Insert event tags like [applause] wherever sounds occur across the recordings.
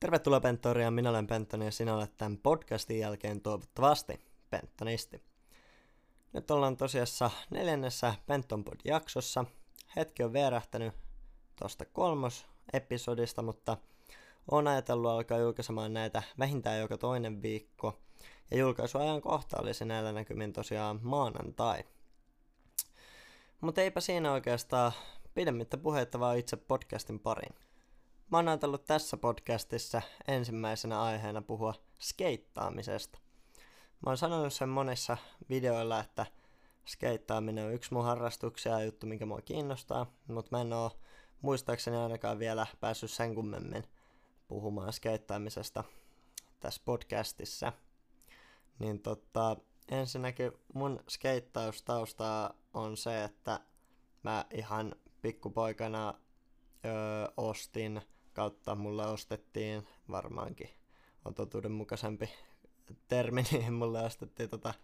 Tervetuloa Penttoriaan, minä olen Penttoni ja sinä olet tämän podcastin jälkeen toivottavasti Penttonisti. Nyt ollaan tosiassa neljännessä Penttonpod-jaksossa. Hetki on vierähtänyt tuosta kolmos episodista, mutta on ajatellut alkaa julkaisemaan näitä vähintään joka toinen viikko. Ja julkaisuajan kohta olisi näillä näkymin tosiaan maanantai. Mutta eipä siinä oikeastaan pidemmittä puhetta vaan itse podcastin pariin. Mä oon ajatellut tässä podcastissa ensimmäisenä aiheena puhua skeittaamisesta. Mä oon sanonut sen monissa videoilla, että skeittaaminen on yksi mun harrastuksia ja juttu, mikä mua kiinnostaa, mutta mä en oo muistaakseni ainakaan vielä päässyt sen kummemmin puhumaan skeittaamisesta tässä podcastissa. Niin tota, ensinnäkin mun skeittaustausta on se, että mä ihan pikkupoikana öö, ostin kautta mulle ostettiin varmaankin on totuudenmukaisempi termi, [laughs] niin mulle ostettiin tota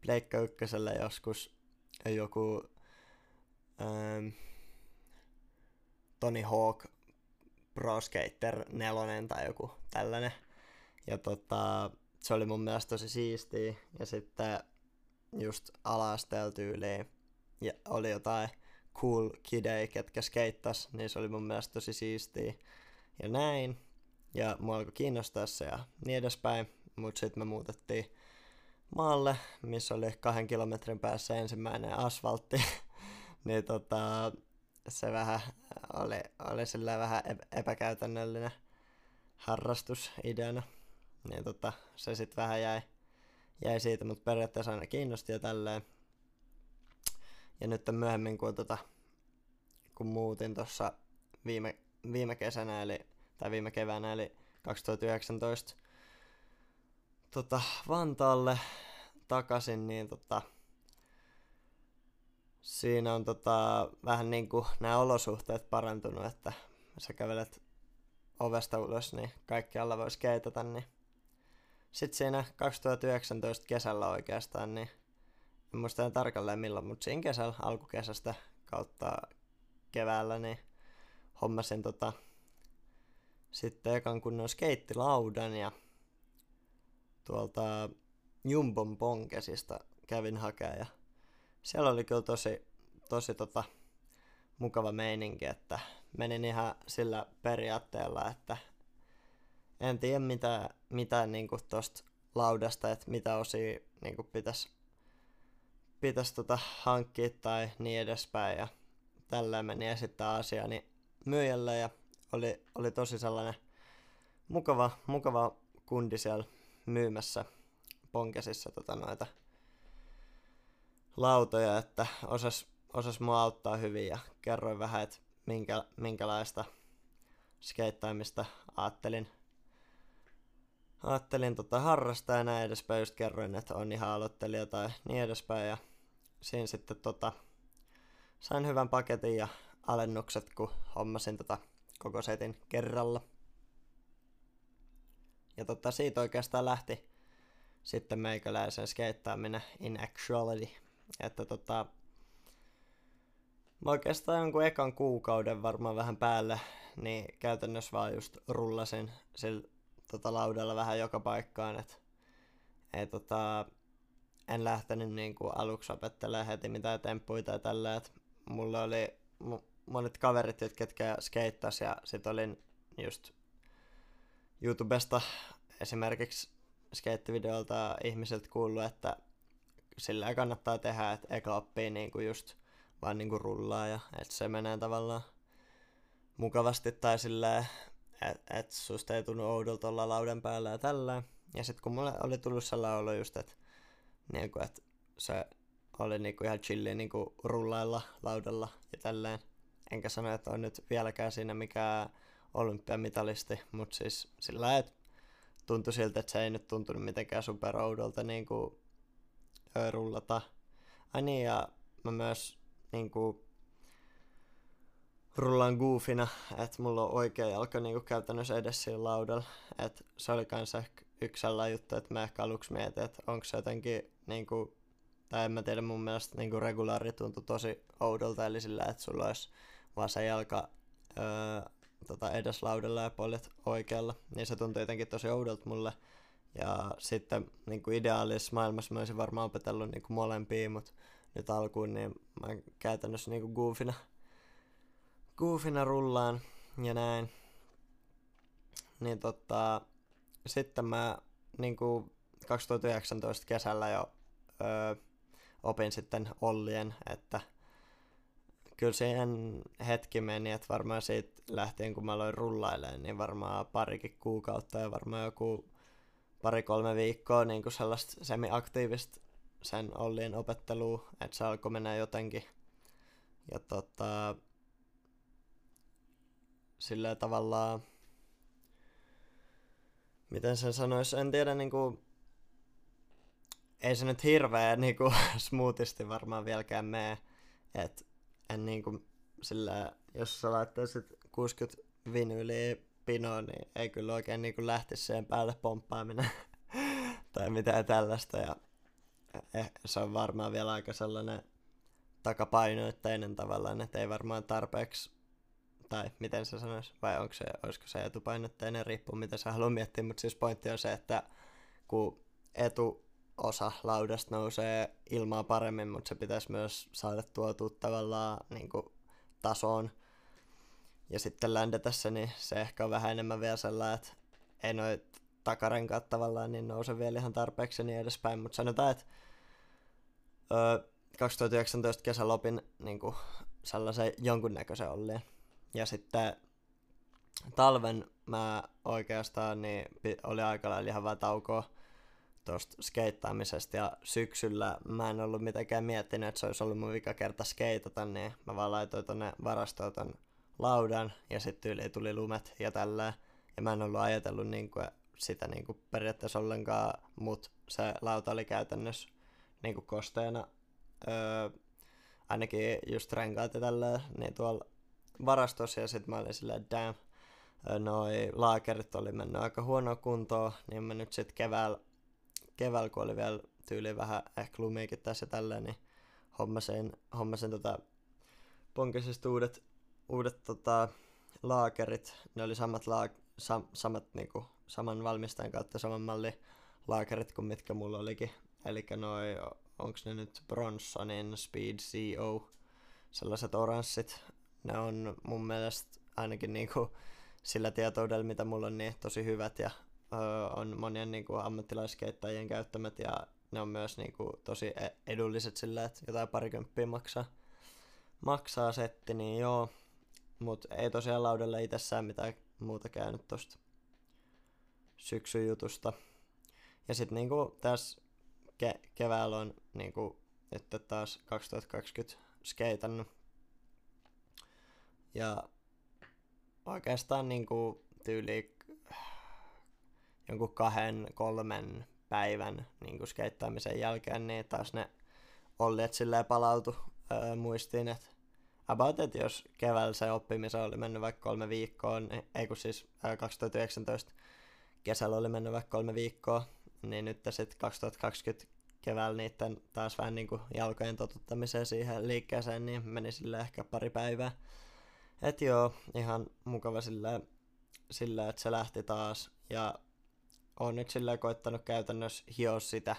Pleikka Ykköselle joskus joku ähm, Tony Hawk Pro Skater 4 tai joku tällainen. Ja tota, se oli mun mielestä tosi siistiä. Ja sitten just ala tyyliin ja oli jotain cool kidei, ketkä skeittas, niin se oli mun mielestä tosi siistiä ja näin. Ja mua alkoi kiinnostaa se ja niin edespäin. Mutta sitten me muutettiin maalle, missä oli kahden kilometrin päässä ensimmäinen asfaltti. [laughs] niin tota, se vähän oli, oli sillä vähän epäkäytännöllinen harrastus ideana. Niin tota, se sitten vähän jäi, jäi siitä, mutta periaatteessa aina kiinnosti ja tälleen. Ja nyt myöhemmin, kun, tota, kun muutin tuossa viime, viime kesänä, eli, tai viime keväänä, eli 2019 tota, Vantaalle takaisin, niin tota, siinä on tota, vähän niin kuin nämä olosuhteet parantunut, että sä kävelet ovesta ulos, niin kaikki alla voisi keitata, niin sitten siinä 2019 kesällä oikeastaan, niin en muista tarkalleen milloin, mutta siinä kesällä, alkukesästä kautta keväällä, niin hommasin tota, sitten ekan kunnon skeittilaudan ja tuolta Jumbon Ponkesista kävin hakemaan ja siellä oli kyllä tosi, tosi tota, mukava meininki, että menin ihan sillä periaatteella, että en tiedä mitä, mitä niin tuosta laudasta, että mitä osia niin pitäisi pitäis tota hankkia tai niin edespäin ja tällä meni esittää asiani myyjälle ja oli, oli tosi sellainen mukava, mukava kundi siellä myymässä Ponkesissa tota noita lautoja, että osas, osas mua auttaa hyvin ja kerroin vähän, että minkä, minkälaista skeittaamista ajattelin, ajattelin tota harrastaa ja näin edespäin. Just kerroin, että on ihan aloittelija tai niin edespäin ja siinä sitten tota, sain hyvän paketin ja alennukset, kun hommasin tota koko setin kerralla. Ja tota, siitä oikeastaan lähti sitten meikäläisen skeittaaminen in actuality. Että tota, mä oikeastaan jonkun ekan kuukauden varmaan vähän päälle, niin käytännössä vaan just rullasin sillä tota, laudalla vähän joka paikkaan, että et, tota, en lähtenyt niinku aluksi opettelemaan heti mitään temppuja tai tällä, että mulla oli monet kaverit, ketkä skeittas ja sit olin just YouTubesta esimerkiksi skeittivideolta ihmisiltä kuullut, että sillä kannattaa tehdä, että eka oppii niinku just vaan niinku rullaa ja että se menee tavallaan mukavasti tai silleen, että et susta ei tunnu oudolta olla laudan päällä ja tällä. Ja sitten kun mulle oli tullut sellainen olo just, että niinku, et se oli niinku ihan chilli niinku rullailla laudalla ja tälleen. Enkä sano, että on nyt vieläkään siinä mikään olympiamitalisti, mutta siis sillä että tuntui siltä, että se ei nyt tuntunut mitenkään superoudolta niin kuin, rullata. Ai niin, ja mä myös niin kuin, rullaan goofina, että mulla on oikea jalka niin kuin, käytännössä edes siinä laudalla. Et se oli kanssa yksi sellainen juttu, että mä ehkä aluksi mietin, että onko se jotenkin, niin kuin, tai en mä tiedä, mun mielestä niin kuin regulaari tuntui tosi oudolta, eli sillä, että sulla olisi vasen jalka öö, tota, edeslaudella ja poljet oikealla, niin se tuntui jotenkin tosi oudolta mulle. Ja sitten niin kuin ideaalisessa maailmassa mä olisin varmaan opetellut niin kuin molempia, mutta nyt alkuun niin mä käytännössä niin kuin goofina, goofina rullaan ja näin. Niin tota, sitten mä niin kuin 2019 kesällä jo öö, opin sitten Ollien, että kyllä siihen hetki meni, että varmaan siitä lähtien kun mä aloin rullailemaan, niin varmaan parikin kuukautta ja varmaan joku pari-kolme viikkoa niin kuin sellaista semi-aktiivista sen Ollien opettelua, että se alkoi mennä jotenkin. Ja tota, sillä tavallaan, miten sen sanoisi, en tiedä niinku, ei se nyt hirveä niinku [laughs] smoothisti varmaan vieläkään mene, että en niinku sillä, jos sä laittaisit 60 vinyyliä pinoon, niin ei kyllä oikein niinku lähtisi siihen päälle pomppaaminen [laughs] tai mitään tällaista. Ja eh, se on varmaan vielä aika sellainen takapainoitteinen tavallaan, että ei varmaan tarpeeksi, tai miten se sanoisi, vai onko se, olisiko se etupainotteinen, riippuu mitä sä haluat miettiä, mutta siis pointti on se, että kun etuosa laudasta nousee ilmaa paremmin, mutta se pitäisi myös saada tuotua tavallaan niin kuin tasoon, ja sitten ländetässä, niin se ehkä on vähän enemmän vielä sellainen, että ei noit takarenkaat tavallaan niin nouse vielä ihan tarpeeksi niin edespäin, mutta sanotaan, että öö, 2019 kesällä opin niin kuin, sellaisen jonkunnäköisen olleen. Ja sitten talven mä oikeastaan niin oli aika lailla ihan vaan taukoa tuosta skeittaamisesta ja syksyllä mä en ollut mitenkään miettinyt, että se olisi ollut mun vika kerta skeitata, niin mä vaan laitoin tonne varastoon ton laudan ja sitten yli tuli lumet ja tällä. Ja mä en ollut ajatellut niin kuin, sitä niin kuin periaatteessa ollenkaan, mutta se lauta oli käytännössä niin kuin kosteena. Öö, ainakin just renkaat ja tällä, niin tuolla varastossa ja sitten mä olin silleen, damn, noi laakerit oli mennyt aika huonoa kuntoon, niin mä nyt sitten keväällä, keväällä, kun oli vielä tyyli vähän ehkä lumiikin tässä tälleen, niin hommasin, hommasin tota Ponkisista uudet, uudet tota, laakerit, ne oli samat, laak, sam, samat niinku, saman valmistajan kautta saman malli laakerit kuin mitkä mulla olikin. Eli noi, onks ne nyt Bronsonin Speed CO, sellaiset oranssit. Ne on mun mielestä ainakin niinku sillä tietoudella, mitä mulla on, niin tosi hyvät ja on monien niinku ammattilaiskeittäjien käyttämät ja ne on myös niinku tosi e-, edulliset sillä, että jotain parikymppiä maksaa, maksaa setti, niin joo. Mutta ei tosiaan laudella itsessään mitään muuta käynyt tosta syksyn jutusta. Ja sitten niinku tässä ke- keväällä on niinku nyt taas 2020 skeitannut. Ja oikeastaan niinku tyyli jonkun kahden, kolmen päivän niinku skeittaamisen jälkeen, niin taas ne olleet silleen palautu öö, muistiin, että about, että jos keväällä se oppimisen oli mennyt vaikka kolme viikkoa, niin, ei kun siis öö, 2019 kesällä oli mennyt vaikka kolme viikkoa, niin nyt sitten 2020 keväällä niiden taas vähän niin jalkojen totuttamiseen siihen liikkeeseen, niin meni sille ehkä pari päivää. Et joo, ihan mukava sillä, sillä että se lähti taas. Ja on nyt sillä koittanut käytännössä hioa sitä,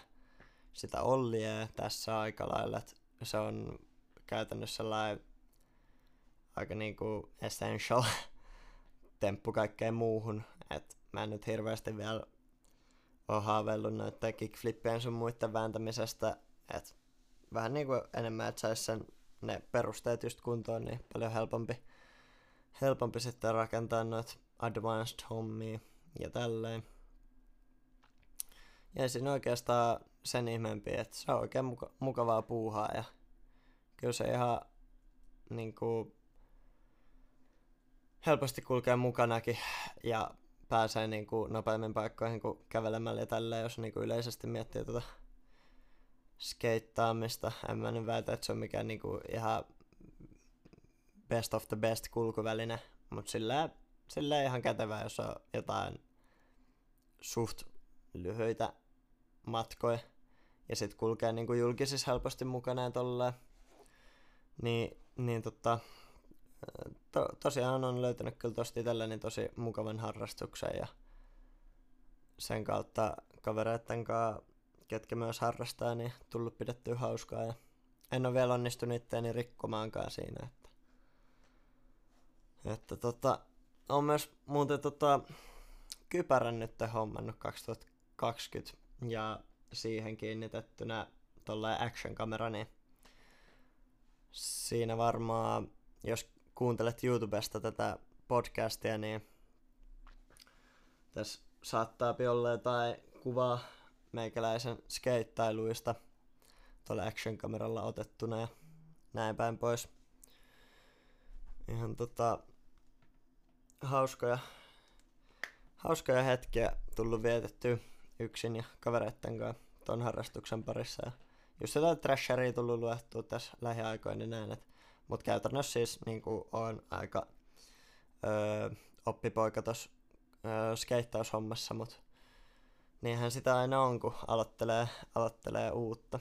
sitä Ollia tässä aika lailla, että se on käytännössä sellainen aika niinku essential [laughs] temppu kaikkeen muuhun, että mä en nyt hirveästi vielä ole haaveillut noiden kickflippien sun muiden vääntämisestä, että vähän niin kuin enemmän, että saisi sen ne perusteet just kuntoon, niin paljon helpompi, helpompi sitten rakentaa noita advanced hommia ja tälleen. Ja siinä oikeastaan sen ihmeempi, että se on oikein muka- mukavaa puuhaa ja kyllä se ihan niin kuin, helposti kulkee mukanakin ja pääsee niin kuin nopeammin paikkoihin kuin kävelemällä ja tälleen, jos niin kuin yleisesti miettii tuota skeittaamista. En mä nyt väitä, että se on mikään niin kuin ihan best of the best kulkuväline, mutta sillä, sillä ihan kätevää, jos on jotain suht lyhyitä matkoja ja sitten kulkee niin kuin julkisissa helposti mukana ja tolleen. Niin, niin tota, to, tosiaan on löytänyt kyllä tosti itselleni tosi mukavan harrastuksen ja sen kautta kavereiden kanssa, ketkä myös harrastaa, niin tullut pidettyä hauskaa ja en ole vielä onnistunut itteeni rikkomaankaan siinä, että, että tota, on myös muuten tota, kypärän nyt hommannut 2020 ja siihen kiinnitettynä tuolla action-kamera, niin siinä varmaan, jos kuuntelet YouTubesta tätä podcastia, niin tässä saattaa olla jotain kuvaa meikäläisen skeittailuista tuolla action-kameralla otettuna ja näin päin pois. Ihan tota hauskoja, hauskoja hetkiä tullut vietettyä yksin ja kavereitten kanssa ton harrastuksen parissa. Ja just jotain trasheria tullut luettua tässä lähiaikoina niin näin, että mut käytännössä siis niin on aika öö, oppipoika tossa öö, skeittaushommassa, mut niinhän sitä aina on, kun aloittelee, aloittelee uutta.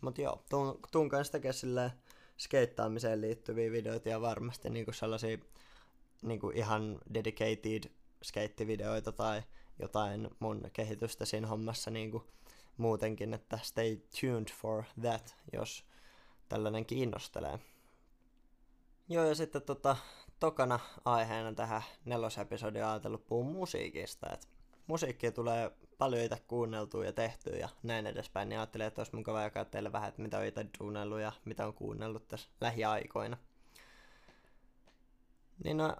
Mut joo, tuun, tuun kanssa tekemään silleen skeittaamiseen liittyviä videoita ja varmasti niinku sellaisia niinku ihan dedicated skeittivideoita tai jotain mun kehitystä siinä hommassa niinku muutenkin, että stay tuned for that, jos tällainen kiinnostelee. Joo, ja sitten tota, tokana aiheena tähän nelosepisodia ajatellut puhua musiikista, että musiikkia tulee paljon itse kuunneltua ja tehtyä ja näin edespäin, niin ajattelin, että olisi mukava jakaa teille vähän, että mitä on itse duunellut ja mitä on kuunnellut tässä lähiaikoina. Niin no,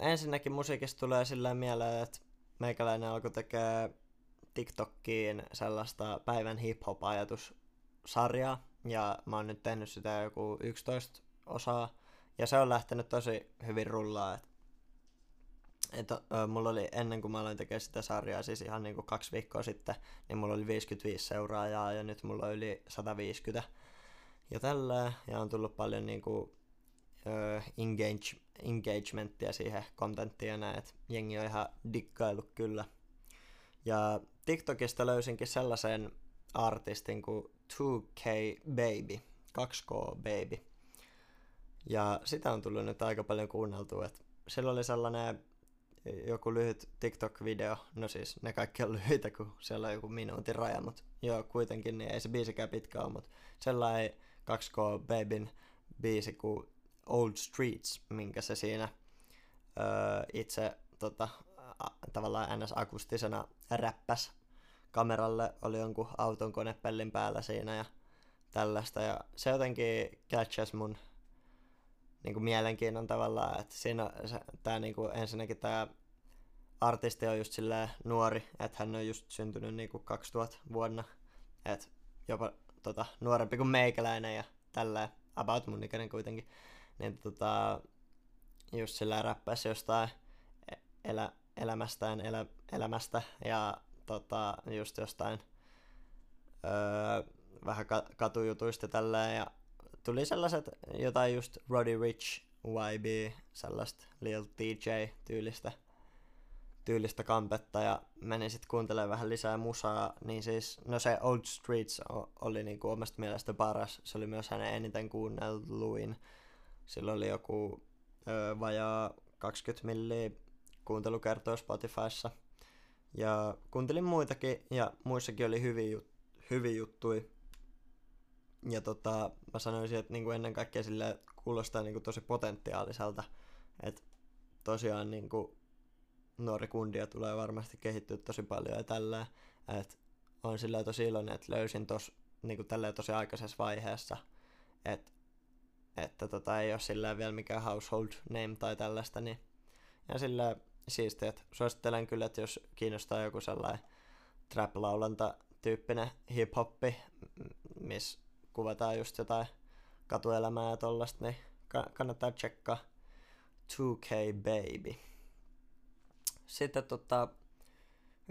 ensinnäkin musiikista tulee sillä mieleen, että meikäläinen alkoi tekee TikTokkiin sellaista päivän hip-hop-ajatussarjaa, ja mä oon nyt tehnyt sitä joku 11 osaa, ja se on lähtenyt tosi hyvin rullaa, et, ö, mulla oli ennen kuin mä aloin tekemään sitä sarjaa, siis ihan niinku kaksi viikkoa sitten, niin mulla oli 55 seuraajaa ja nyt mulla on yli 150 ja tällä, ja on tullut paljon niinku, engage, engagementtia siihen kontenttiin ja näin, että jengi on ihan dikkailu kyllä. Ja TikTokista löysinkin sellaisen artistin kuin 2K Baby, 2K Baby. Ja sitä on tullut nyt aika paljon kuunneltua, että sillä oli sellainen joku lyhyt TikTok-video, no siis ne kaikki on lyhyitä, kun siellä on joku minuutin raja, mutta joo, kuitenkin niin ei se biisikään pitkä ole, mutta sellainen 2K Babyn biisi kuin Old Streets, minkä se siinä öö, itse tota, a, tavallaan NS-akustisena räppäs kameralle, oli jonkun auton konepellin päällä siinä ja tällaista, ja se jotenkin catchas mun niin kuin mielenkiinnon tavallaan, että siinä se, tää niin kuin, ensinnäkin tämä artisti on just silleen nuori, että hän on just syntynyt niin kuin 2000 vuonna, että jopa tota, nuorempi kuin meikäläinen ja tällä about mun ikäinen kuitenkin, niin tota, just sillä räppäsi jostain elä, elämästään, elä, elämästä ja tota, just jostain öö, vähän katujutuista tälleen. Ja tuli sellaiset jotain just Roddy Rich, YB, sellaista Lil TJ-tyylistä tyylistä kampetta. Ja menin sitten kuuntelemaan vähän lisää musaa, niin siis, no se Old Streets oli niinku omasta mielestä paras, se oli myös hänen eniten kuunnelluin. Sillä oli joku ö, vajaa 20 milliä kuuntelukertoa Spotifyssa. Ja kuuntelin muitakin ja muissakin oli hyviä, jut- hyviä juttuja ja tota, mä sanoisin, että niinku ennen kaikkea sille kuulostaa niinku tosi potentiaaliselta. Että tosiaan niinku nuori kundia tulee varmasti kehittyä tosi paljon ja tällä. Että on sillä tosi iloinen, että löysin tos, niinku tällä tosi aikaisessa vaiheessa. Et, että tota, ei ole sillä vielä mikään household name tai tällaista. Niin, ja sillä siistiä, että suosittelen kyllä, että jos kiinnostaa joku sellainen trap-laulanta tyyppinen hip-hoppi, missä kuvataan just jotain katuelämää ja tollasta, niin kannattaa tsekkaa 2K Baby. Sitten tota,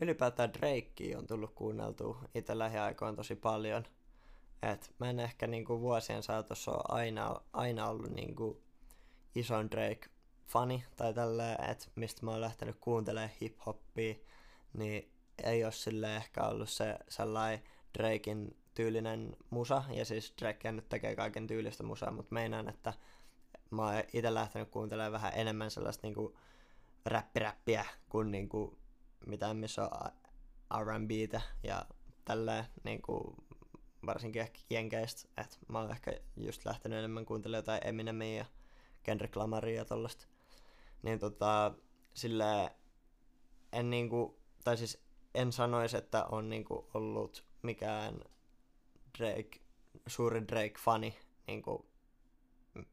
ylipäätään Drake on tullut kuunneltua itse lähiaikoin tosi paljon. Et mä en ehkä niinku vuosien saatossa ole aina, aina ollut niinku ison Drake-fani tai tälleen, että mistä mä oon lähtenyt kuuntelemaan hip-hoppia, niin ei ole sille ehkä ollut se sellainen Drakein tyylinen musa, ja siis Drake nyt tekee kaiken tyylistä musaa, mutta meinaan, että mä oon itse lähtenyt kuuntelemaan vähän enemmän sellaista niinku räppiräppiä kuin niinku mitään missä on R&Btä ja tälleen niinku varsinkin ehkä jenkeistä, että mä oon ehkä just lähtenyt enemmän kuuntelemaan jotain Eminemia ja Kendrick Lamaria ja tollasta. Niin tota, sille en niinku, tai siis en sanoisi, että on niinku ollut mikään Drake, suuri Drake-fani niinku,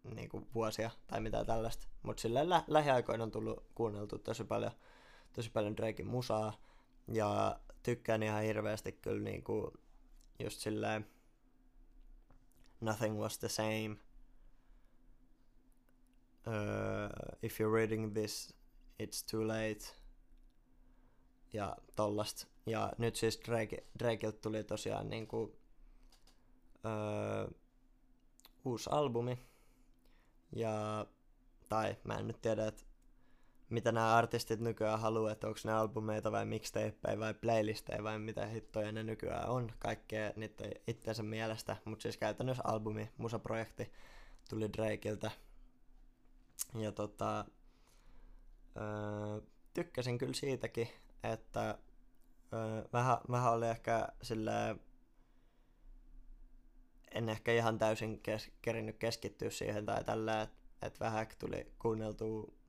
niinku vuosia tai mitä tällaista. Mutta silleen lä- lähiaikoina on tullut kuunneltu tosi paljon, tosi paljon Drakein musaa. Ja tykkään ihan hirveästi kyllä niinku just silleen Nothing was the same. Uh, if you're reading this, it's too late. Ja tollast. Ja nyt siis Drake, Drakeilta tuli tosiaan niinku, uh, uusi albumi. Ja, tai mä en nyt tiedä, että mitä nämä artistit nykyään haluaa, että onko ne albumeita vai mixtapeja vai playlisteja vai mitä hittoja ne nykyään on, kaikkea niiden itsensä mielestä, mutta siis käytännössä albumi, musaprojekti tuli Drakeilta. Ja tota, öö, tykkäsin kyllä siitäkin, että öö, vähän, vähän oli ehkä sillä en ehkä ihan täysin kes, kerinyt keskittyä siihen tai tällä, että et vähän tuli kuunneltua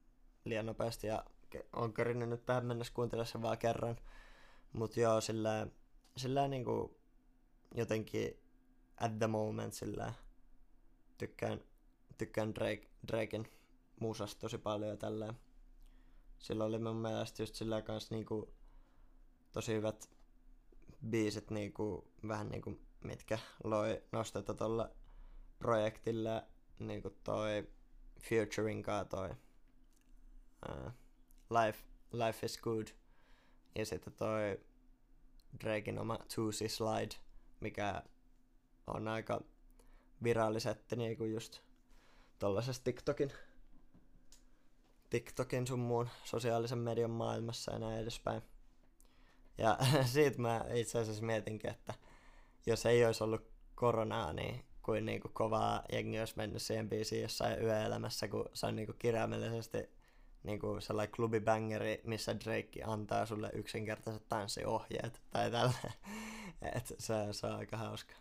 liian nopeasti ja on kerinyt nyt tähän mennessä kuuntella sen vaan kerran. Mutta joo, sillä, sillä niinku jotenkin at the moment sillä tykkään, tykkään Drake, Draken muusasta tosi paljon ja tälleen. Sillä oli mun mielestä just sillä kanssa niinku tosi hyvät biisit niinku, vähän niinku, mitkä loi nostetta tolla projektille niinku toi Futuring toi uh, Life, Life is Good. Ja sitten toi Drakein oma Tuesday Slide, mikä on aika virallisetti niinku just tollasessa TikTokin, TikTokin sun muun sosiaalisen median maailmassa ja näin edespäin. Ja [laughs] siitä mä itse asiassa mietinkin, että jos ei olisi ollut koronaa, niin kuin niinku kovaa jengi olisi mennyt siihen biisiin jossain yöelämässä, kun se on niinku kirjaimellisesti niinku sellainen klubibangeri, missä Drake antaa sulle yksinkertaiset tanssiohjeet tai tällä. [laughs] Et se, se on aika hauska.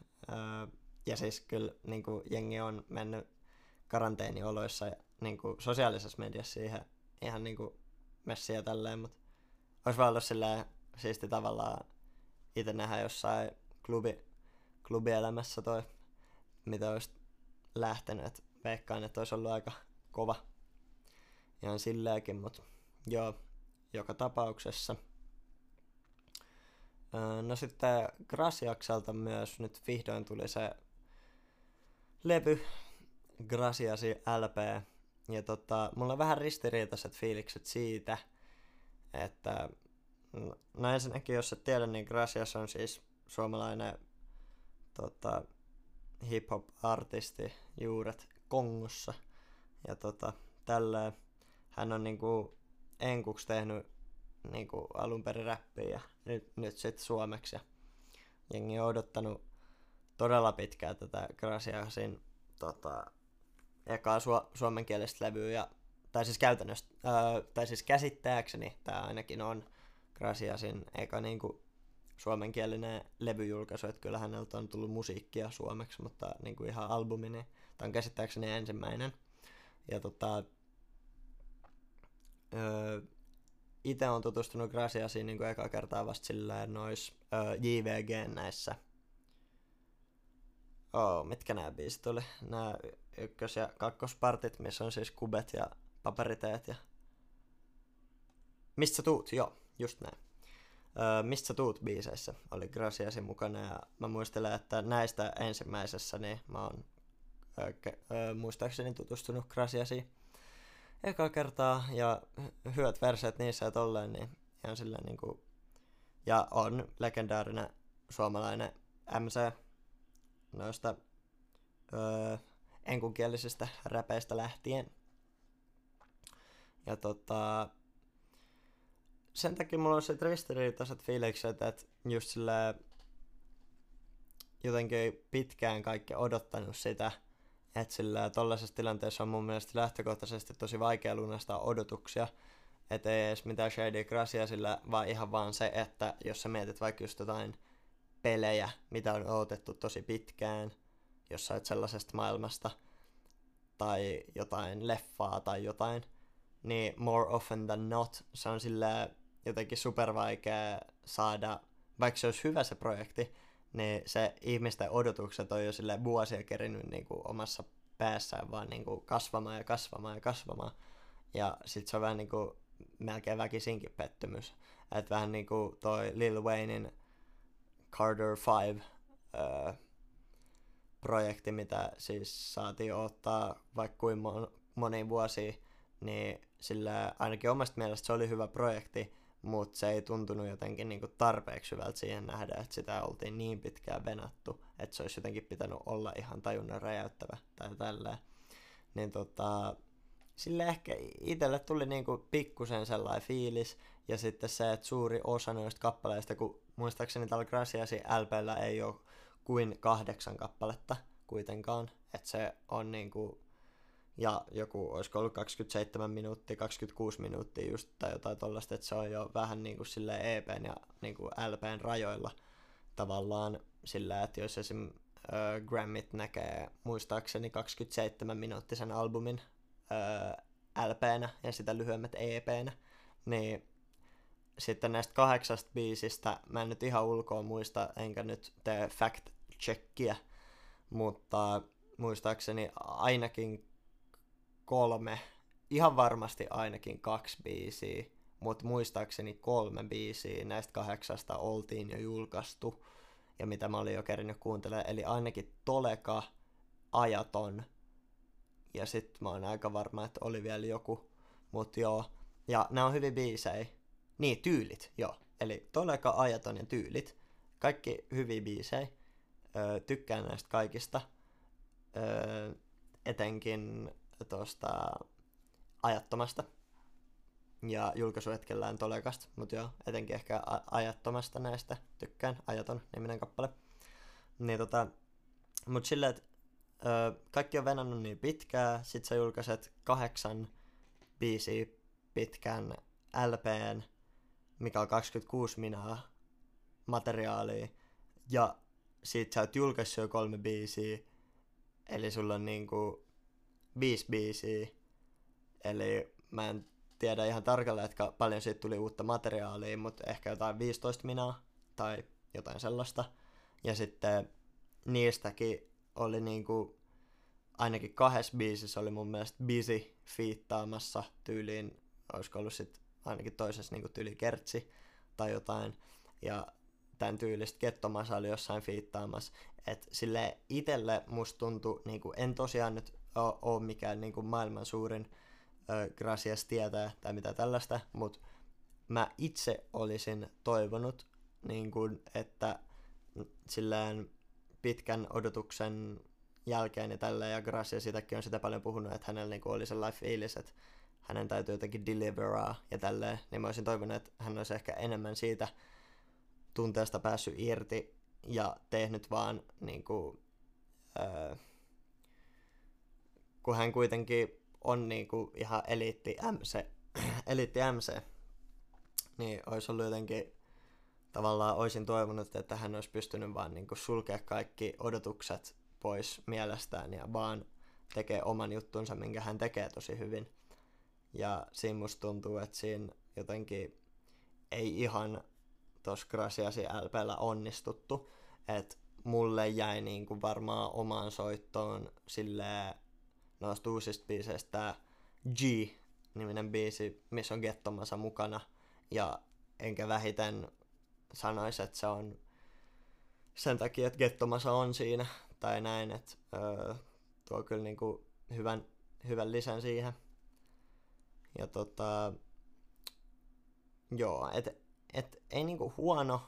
Ja siis kyllä niinku, jengi on mennyt karanteenioloissa ja niinku, sosiaalisessa mediassa siihen ihan niinku, messiä tälleen, mutta olisi vaan ollut silleen siisti tavallaan itse nähdä jossain klubi, klubielämässä toi, mitä olisi lähtenyt. Et veikkaan, että olisi ollut aika kova ihan silläkin, mutta joo, joka tapauksessa. No sitten Grasiakselta myös nyt vihdoin tuli se levy, Grasiasi LP. Ja tota, mulla on vähän ristiriitaiset fiilikset siitä, että no ensinnäkin jos et tiedä, niin Gracias on siis suomalainen tota, hip-hop-artisti juuret Kongossa. Ja tota, tällä hän on niinku enkuksi tehnyt niinku alun perin räppiä ja nyt, nyt sitten suomeksi. Ja jengi on odottanut todella pitkään tätä Graciasin tota, ekaa su- suomenkielistä levyä. Ja, tai siis käytännössä, ää, tai siis käsittääkseni tämä ainakin on Graciasin eka niinku suomenkielinen levyjulkaisu, että kyllä häneltä on tullut musiikkia suomeksi, mutta niin kuin ihan albumi, niin tämä on käsittääkseni ensimmäinen. Ja tota, öö, itse on tutustunut Graciasiin niin eka kertaa vasta silleen nois öö, JVG näissä. Oh, mitkä nämä biisit oli? Nämä ykkös- ja kakkospartit, missä on siis kubet ja paperiteet ja... Mistä sä tuut? Joo, just näin. Öö, Mistä sä tuut biiseissä oli Graciasin mukana ja mä muistelen, että näistä ensimmäisessä niin mä oon öö, muistaakseni tutustunut Graciasiin eka kertaa ja hyvät verset niissä ja tolleen, niin ihan silleen niinku, ja on legendaarinen suomalainen MC noista öö, enkunkielisistä räpeistä lähtien. Ja tota, sen takia mulla on se ristiriitaiset fiilikset, että just sillä jotenkin pitkään kaikki odottanut sitä, että sillä tollaisessa tilanteessa on mun mielestä lähtökohtaisesti tosi vaikea lunastaa odotuksia, että ei edes mitään shady gracia sillä, vaan ihan vaan se, että jos sä mietit vaikka just jotain pelejä, mitä on odotettu tosi pitkään, jos sä et sellaisesta maailmasta, tai jotain leffaa tai jotain, niin more often than not se on sillä jotenkin super vaikea saada, vaikka se olisi hyvä se projekti, niin se ihmisten odotukset on jo sille vuosia kerinyt niin kuin omassa päässään vaan niin kuin kasvamaan ja kasvamaan ja kasvamaan. Ja sit se on vähän niin kuin melkein väkisinkin pettymys. Että vähän niin kuin toi Lil Waynein Carter 5 öö, projekti, mitä siis saatiin ottaa vaikka kuin mon, moni vuosi, niin sillä ainakin omasta mielestä se oli hyvä projekti, mutta se ei tuntunut jotenkin niinku tarpeeksi hyvältä siihen nähdä, että sitä oltiin niin pitkään venattu, että se olisi jotenkin pitänyt olla ihan tajunnan räjäyttävä tai tälleen. Niin tota, sille ehkä itselle tuli niinku pikkusen sellainen fiilis, ja sitten se, että suuri osa noista kappaleista, kun muistaakseni tällä Graciasi LPllä ei ole kuin kahdeksan kappaletta kuitenkaan, että se on niinku ja joku, olisiko ollut 27 minuuttia, 26 minuuttia just tai jotain tollaista, että se on jo vähän niin kuin sille EPn ja niin kuin LPn rajoilla tavallaan sillä, että jos esim. Äh, Grammit näkee muistaakseni 27 minuuttisen albumin äh, LPnä ja sitä lyhyemmät EPnä, niin sitten näistä kahdeksasta biisistä, mä en nyt ihan ulkoa muista, enkä nyt tee fact checkia, mutta muistaakseni ainakin kolme, ihan varmasti ainakin kaksi biisiä, mutta muistaakseni kolme biisiä näistä kahdeksasta oltiin jo julkaistu, ja mitä mä olin jo kerinyt kuuntelemaan, eli ainakin Toleka, Ajaton, ja sitten mä oon aika varma, että oli vielä joku, mutta joo, ja nämä on hyvin biisejä, niin tyylit, joo, eli Toleka, Ajaton ja tyylit, kaikki hyviä biisejä, öö, tykkään näistä kaikista, öö, etenkin tuosta ajattomasta ja julkaisuhetkellään tolekasta, mutta joo, etenkin ehkä ajattomasta näistä tykkään, ajaton niminen kappale. Niin tota, mut silleen, että kaikki on venannut niin pitkää, sit sä julkaiset kahdeksan biisiä pitkän LPn, mikä on 26 minaa materiaalia, ja sit sä oot julkaissut jo kolme biisiä, eli sulla on niinku viisi biisiä, eli mä en tiedä ihan tarkalleen, että paljon siitä tuli uutta materiaalia, mutta ehkä jotain 15 minaa tai jotain sellaista. Ja sitten niistäkin oli niinku, ainakin kahdessa biisissä oli mun mielestä Busy fiittaamassa tyyliin, olisiko ollut sit ainakin toisessa niinku tyyli Kertsi tai jotain. Ja tämän tyylistä Kettomassa oli jossain fiittaamassa. että sille itelle musta tuntui, niinku, en tosiaan nyt ole mikään niin kuin maailman suurin Gracias tietää tai mitä tällaista, mutta mä itse olisin toivonut, niin kuin, että sillään pitkän odotuksen jälkeen ja tällä, ja Gracia sitäkin on sitä paljon puhunut, että hänellä niin kuin oli sellainen fiilis, että hänen täytyy jotenkin deliveraa ja tälleen, niin mä olisin toivonut, että hän olisi ehkä enemmän siitä tunteesta päässyt irti ja tehnyt vaan niin kuin, öö, kun hän kuitenkin on niinku ihan eliitti MC, [clears throat] eliitti MC, niin olisi ollut jotenkin, tavallaan olisin toivonut, että hän olisi pystynyt vaan niinku sulkea kaikki odotukset pois mielestään ja vaan tekee oman juttunsa, minkä hän tekee tosi hyvin. Ja siinä musta tuntuu, että siinä jotenkin ei ihan tuossa Graciasi LPllä onnistuttu. Että mulle jäi niinku varmaan omaan soittoon silleen noista uusista biiseistä tää G-niminen biisi, missä on Gettomasa mukana. Ja enkä vähiten sanoisi, että se on sen takia, että Gettomasa on siinä, tai näin, että öö, tuo kyllä niinku hyvän, hyvän lisän siihen. Ja tota, joo, et, et ei niinku huono,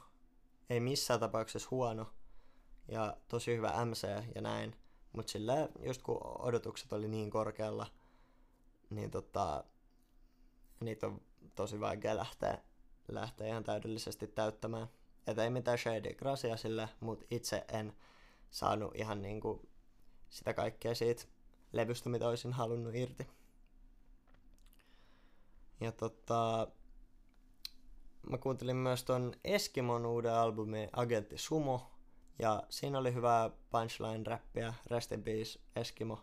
ei missään tapauksessa huono, ja tosi hyvä MC ja näin, mutta sillä just kun odotukset oli niin korkealla, niin tota, niitä on tosi vaikea lähteä, lähteä ihan täydellisesti täyttämään. Että ei mitään shady gracia sille, mutta itse en saanut ihan niinku sitä kaikkea siitä levystä, mitä olisin halunnut irti. Ja tota, mä kuuntelin myös ton Eskimon uuden albumin Agentti Sumo, ja siinä oli hyvää punchline-räppiä, Rest in Peace, Eskimo.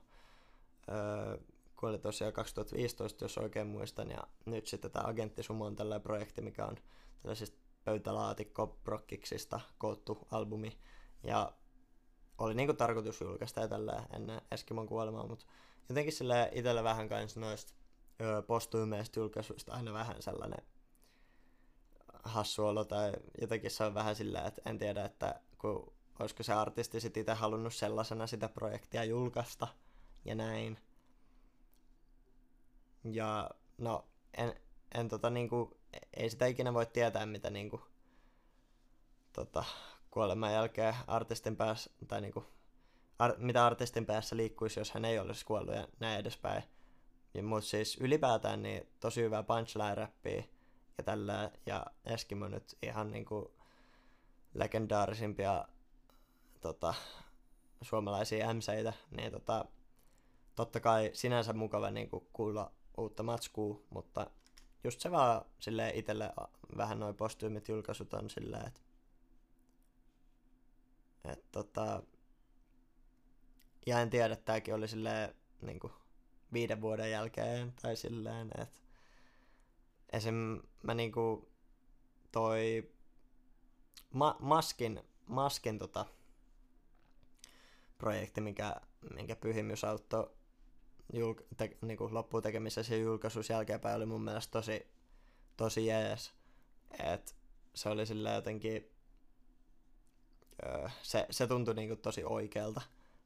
Öö, kuoli tosiaan 2015, jos oikein muistan, ja nyt sitten tämä Agentti Sumo on tällainen projekti, mikä on tällaisista pöytälaatikko prokkiksista koottu albumi, ja oli niinku tarkoitus julkaista ja tällä ennen Eskimon kuolemaa, mutta jotenkin sille itsellä vähän kanssa noista postyymeistä julkaisuista aina vähän sellainen hassu olo tai jotenkin se on vähän sillä, että en tiedä, että kun olisiko se artisti sitten itse halunnut sellaisena sitä projektia julkaista ja näin. Ja no, en, en tota niinku, ei sitä ikinä voi tietää, mitä niinku, tota, kuoleman jälkeen artistin päässä, tai niinku, ar, mitä artistin päässä liikkuisi, jos hän ei olisi kuollut ja näin edespäin. Mutta siis ylipäätään niin tosi hyvää punchline-räppiä ja tällä, ja Eskimo nyt ihan niinku legendaarisimpia tota, suomalaisia MCitä, niin tota, totta kai sinänsä mukava niinku kuulla uutta matskua, mutta just se vaan sille itselle vähän noin postyymit julkaisut on silleen, että et, tota, ja en tiedä, tääkin oli silleen niinku viiden vuoden jälkeen tai silleen, että esim. mä niinku toi ma- maskin, maskin tota, projekti, mikä, minkä pyhimys auttoi julk- te- niinku loppuun tekemisessä ja julkaisuus jälkeenpäin oli mun mielestä tosi, tosi jees. Et se oli sillä jotenkin, öö, se, se tuntui niinku tosi oikealta.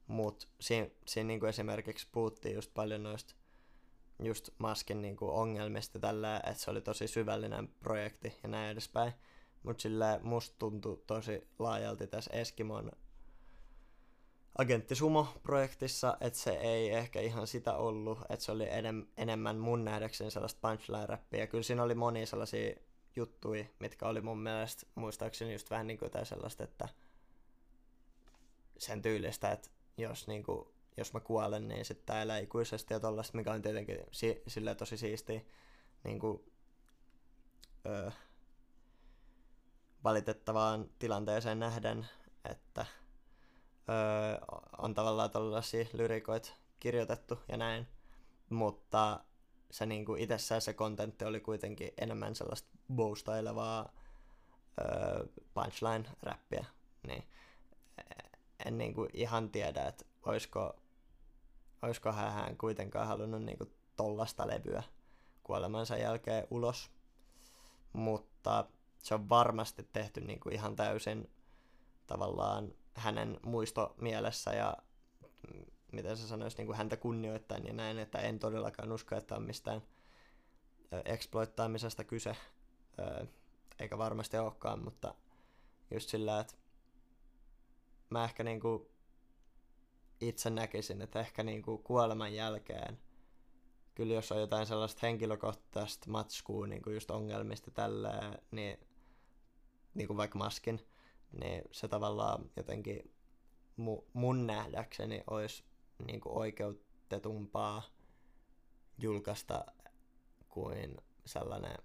Mutta siinä, siinä niinku esimerkiksi puhuttiin just paljon noista just maskin niinku ongelmista tällä, että se oli tosi syvällinen projekti ja näin edespäin. Mutta sillä musta tuntui tosi laajalti tässä Eskimon Agentti Sumo-projektissa, että se ei ehkä ihan sitä ollut, että se oli enem, enemmän mun nähdäkseni sellaista punchline-räppiä. Kyllä siinä oli monia sellaisia juttuja, mitkä oli mun mielestä muistaakseni just vähän niin kuin sellaista, että sen tyylistä, että jos, niin kuin, jos mä kuolen, niin sitten tää elää ikuisesti ja tollaista, mikä on tietenkin si- silleen tosi siistiä niin kuin, öö, valitettavaan tilanteeseen nähden, että öö, on tavallaan tällaisia lyrikoita kirjoitettu ja näin, mutta se niinku itsessään se kontentti oli kuitenkin enemmän sellaista boastailevaa öö, punchline-räppiä, niin en niinku ihan tiedä, että olisiko, olisiko hän kuitenkaan halunnut niinku tollasta levyä kuolemansa jälkeen ulos, mutta se on varmasti tehty niinku ihan täysin tavallaan hänen muisto mielessä ja miten se sanoisi, niin kuin häntä kunnioittain ja näin, että en todellakaan usko, että on mistään exploittaamisesta kyse, eikä varmasti olekaan, mutta just sillä, että mä ehkä niin kuin itse näkisin, että ehkä niin kuin kuoleman jälkeen, kyllä jos on jotain sellaista henkilökohtaista matskua niin kuin just ongelmista tällä, niin, niin kuin vaikka maskin, niin se tavallaan jotenkin mu, mun nähdäkseni olisi niin kuin oikeutetumpaa julkaista kuin sellainen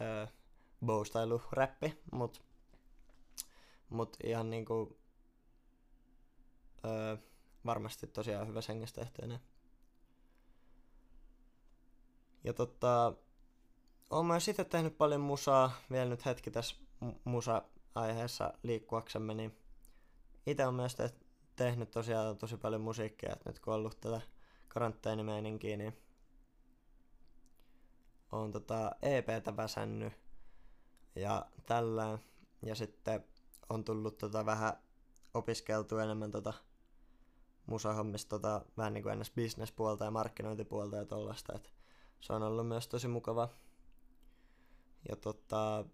öö, boastailu-räppi, mutta mut ihan niinku öö, varmasti tosiaan hyvä hengestä tehtyä Ja tota, oon myös itse tehnyt paljon musaa, vielä nyt hetki tässä musa aiheessa liikkuaksemme, niin itse on myös te- tehnyt tosiaan tosi paljon musiikkia, että nyt kun on ollut tätä karanteenimeininkiä, niin on tota EPtä väsännyt ja tällä ja sitten on tullut tota vähän opiskeltu enemmän tota musahommista tota, vähän niin kuin ennäs bisnespuolta ja markkinointipuolta ja tollasta, että se on ollut myös tosi mukava. Ja tota,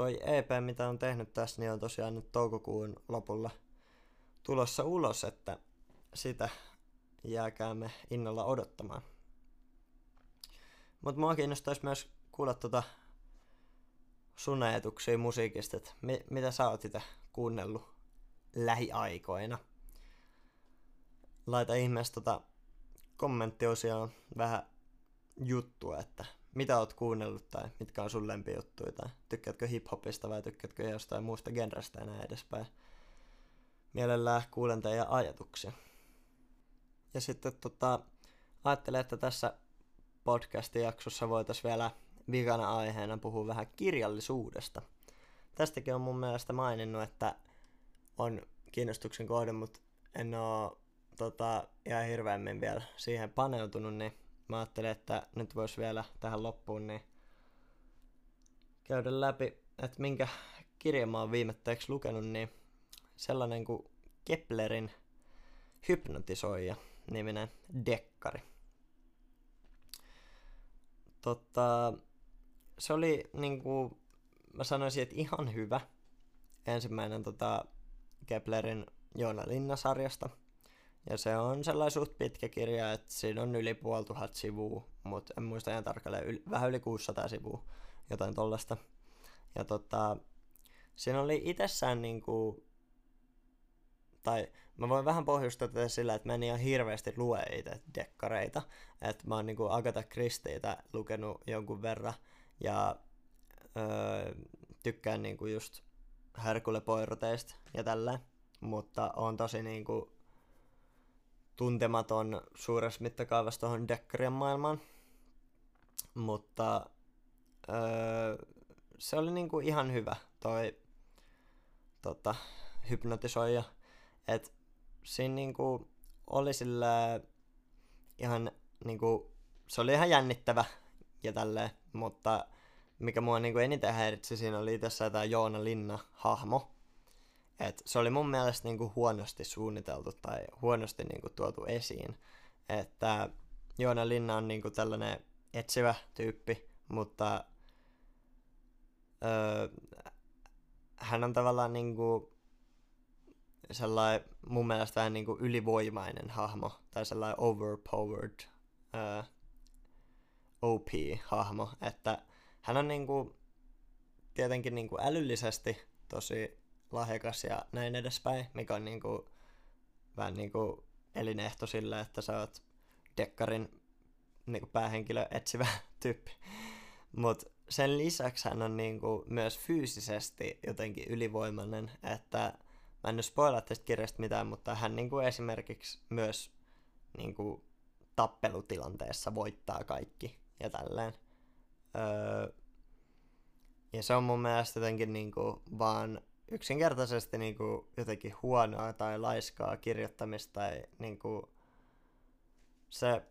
toi EP, mitä on tehnyt tässä, niin on tosiaan nyt toukokuun lopulla tulossa ulos, että sitä jääkäämme innolla odottamaan. Mutta mua kiinnostaisi myös kuulla tota sun ajatuksia musiikista, että mi- mitä sä oot itse kuunnellut lähiaikoina. laita ihmeessä tota kommenttiosioon vähän juttua, että mitä oot kuunnellut tai mitkä on sun lempijuttuja tai tykkäätkö hiphopista vai tykkäätkö jostain muusta genrestä ja näin edespäin. Mielellään kuulen teidän ajatuksia. Ja sitten tota, ajattelen, että tässä podcast-jaksossa voitaisiin vielä vikana aiheena puhua vähän kirjallisuudesta. Tästäkin on mun mielestä maininnut, että on kiinnostuksen kohde, mutta en oo tota, ihan hirveämmin vielä siihen paneutunut, niin mä ajattelin, että nyt voisi vielä tähän loppuun niin käydä läpi, että minkä kirjan mä oon viimetteeksi lukenut, niin sellainen kuin Keplerin hypnotisoija niminen dekkari. Tota, se oli niinku, mä sanoisin, että ihan hyvä. Ensimmäinen tota, Keplerin Joona Linna-sarjasta. Ja se on sellainen suht pitkä kirja, että siinä on yli puoli tuhat sivua, mutta en muista ihan tarkalleen, yli, vähän yli 600 sivua, jotain tollasta. Ja tota, siinä oli itsessään niinku, tai mä voin vähän pohjustaa tätä sillä, että mä en ihan hirveästi lue itse dekkareita. Että mä oon niinku Agatha Christieitä lukenut jonkun verran ja öö, tykkään niinku just Herkule Poiroteista ja tällä. Mutta on tosi niinku tuntematon suuressa mittakaavassa tuohon dekkarien maailmaan. Mutta öö, se oli niinku ihan hyvä toi tota, hypnotisoija. Et siinä niinku oli sillä ihan niinku, se oli ihan jännittävä ja tälleen, mutta mikä mua niinku eniten häiritsi siinä oli tässä tämä Joona Linna hahmo. Et se oli mun mielestä niinku huonosti suunniteltu tai huonosti niinku tuotu esiin. Että Joona Linna on niinku tällainen etsivä tyyppi, mutta öö, hän on tavallaan niinku sellainen mun mielestä vähän niin kuin ylivoimainen hahmo, tai sellainen overpowered uh, OP-hahmo, että hän on niin kuin, tietenkin niin kuin älyllisesti tosi lahjakas ja näin edespäin, mikä on niin kuin, vähän niin kuin elinehto sille, että sä oot dekkarin niin kuin päähenkilö etsivä [laughs] tyyppi. Mutta sen lisäksi hän on niin kuin myös fyysisesti jotenkin ylivoimainen, että mä en nyt spoilaa tästä kirjasta mitään, mutta hän niin kuin esimerkiksi myös niin kuin tappelutilanteessa voittaa kaikki ja tälleen. Öö, ja se on mun mielestä jotenkin niin kuin vaan yksinkertaisesti niin kuin jotenkin huonoa tai laiskaa kirjoittamista tai niin kuin se,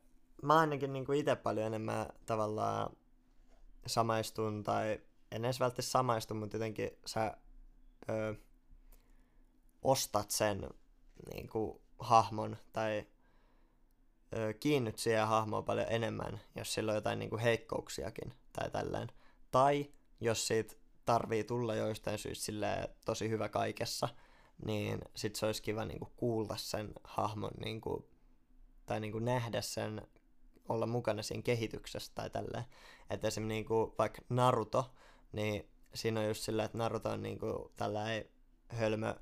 mä ainakin niin kuin itse paljon enemmän tavallaan samaistun tai en edes välttämättä samaistu, mutta jotenkin sä öö, ostat sen niin kuin, hahmon tai ö, kiinnyt siihen hahmoon paljon enemmän, jos sillä on jotain niin kuin, heikkouksiakin tai tälleen. Tai jos siitä tarvii tulla joistain syystä tosi hyvä kaikessa, niin sit se olisi kiva niin kuin, kuulla sen hahmon niin kuin, tai niin kuin, nähdä sen, olla mukana siinä kehityksessä tai tälleen. Että esimerkiksi niin kuin, vaikka Naruto, niin siinä on just silleen, että Naruto on niin kuin, tällainen hölmö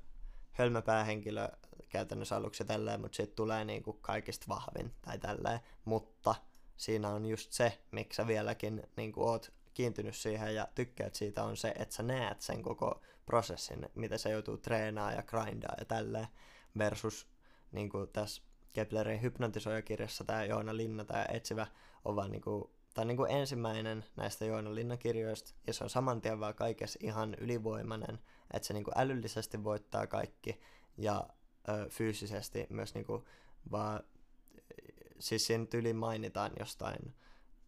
hölmö päähenkilö käytännössä aluksi tälleen, mutta sitten tulee niinku kaikista vahvin tai tälleen, mutta siinä on just se, miksi sä vieläkin niinku oot kiintynyt siihen ja tykkäät siitä on se, että sä näet sen koko prosessin, mitä se joutuu treenaamaan ja grindaa ja tälleen, versus niin kuin tässä Keplerin hypnotisoijakirjassa tämä Joona Linna, tämä etsivä, on vaan niin kuin, tämä on niin kuin ensimmäinen näistä Joona Linna-kirjoista, ja se on saman tien vaan kaikessa ihan ylivoimainen, että se niinku älyllisesti voittaa kaikki ja ö, fyysisesti myös niinku vaan, siis siinä tyli mainitaan jostain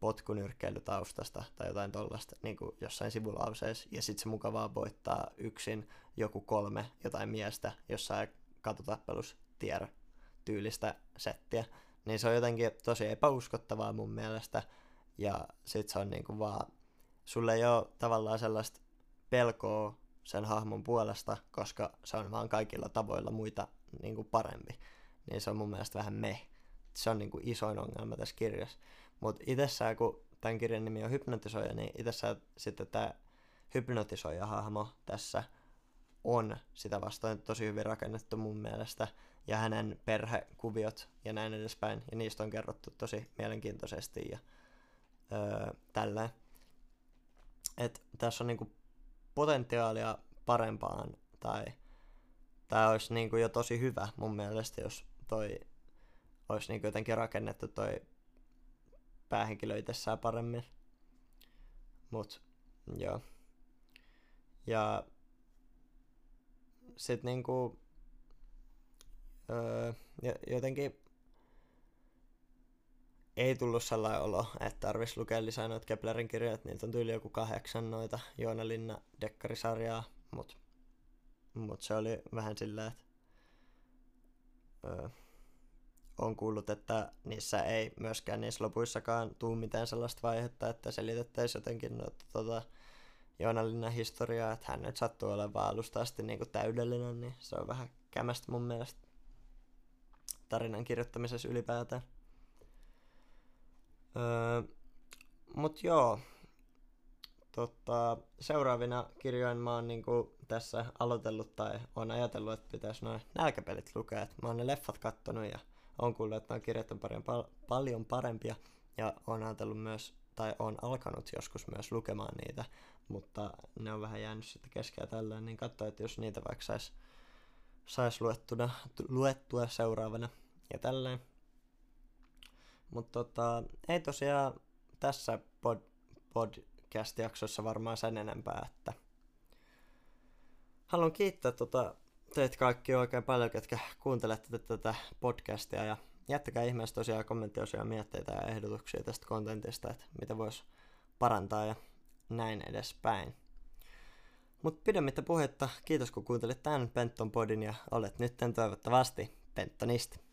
potkunyrkkeilytaustasta tai jotain tollasta niin kuin jossain sivulauseessa, ja sitten se mukavaa voittaa yksin joku kolme jotain miestä jossain katutappelus tiedä tyylistä settiä. Niin se on jotenkin tosi epäuskottavaa mun mielestä, ja sit se on niinku vaan, sulle ei ole tavallaan sellaista pelkoa sen hahmon puolesta, koska se on vaan kaikilla tavoilla muita niin kuin parempi. Niin se on mun mielestä vähän me. Se on niin kuin isoin ongelma tässä kirjassa. Mutta itsessään, kun tämän kirjan nimi on hypnotisoija, niin itsessään sitten tämä hypnotisoija hahmo tässä on sitä vastaan tosi hyvin rakennettu mun mielestä. ja hänen perhekuviot ja näin edespäin. Ja niistä on kerrottu tosi mielenkiintoisesti ja öö, tällä. Et tässä on niinku potentiaalia parempaan tai tämä olisi niinku jo tosi hyvä mun mielestä, jos toi olisi niinku jotenkin rakennettu toi päähenkilö itsessään paremmin. Mut, joo. Ja sit niinku öö, jotenkin ei tullut sellainen olo, että tarvitsisi lukea lisää noita Keplerin kirjoja, että niiltä on tyyli joku kahdeksan noita Joona Linna dekkarisarjaa, mutta mut se oli vähän silleen, että öö, on kuullut, että niissä ei myöskään niissä lopuissakaan tuu mitään sellaista vaihetta, että selitettäisiin jotenkin noita tota, Joona Linnan historiaa, että hän nyt sattuu olemaan alusta asti niin kuin täydellinen, niin se on vähän kämästä mun mielestä tarinan kirjoittamisessa ylipäätään. Öö, mut joo, tota, seuraavina kirjoina mä oon niinku tässä aloitellut tai on ajatellut, että pitäisi noin nälkäpelit lukea. Et mä oon ne leffat kattonut ja on kuullut, että noin kirjat on paljon, pal- paljon parempia ja on ajatellut myös, tai on alkanut joskus myös lukemaan niitä, mutta ne on vähän jäänyt sitten keskellä tällöin, niin katso, että jos niitä vaikka sais, sais luettuna, luettua seuraavana ja tälleen. Mutta tota, ei tosiaan tässä pod, podcast-jaksossa varmaan sen enempää, että haluan kiittää tota teitä kaikki oikein paljon, ketkä kuuntelette tätä podcastia ja jättäkää ihmeessä tosiaan kommenttiosia mietteitä ja ehdotuksia tästä kontentista, että mitä voisi parantaa ja näin edespäin. Mutta pidemmittä puhetta, kiitos kun kuuntelit tämän Penton podin ja olet nyt toivottavasti Pentonisti.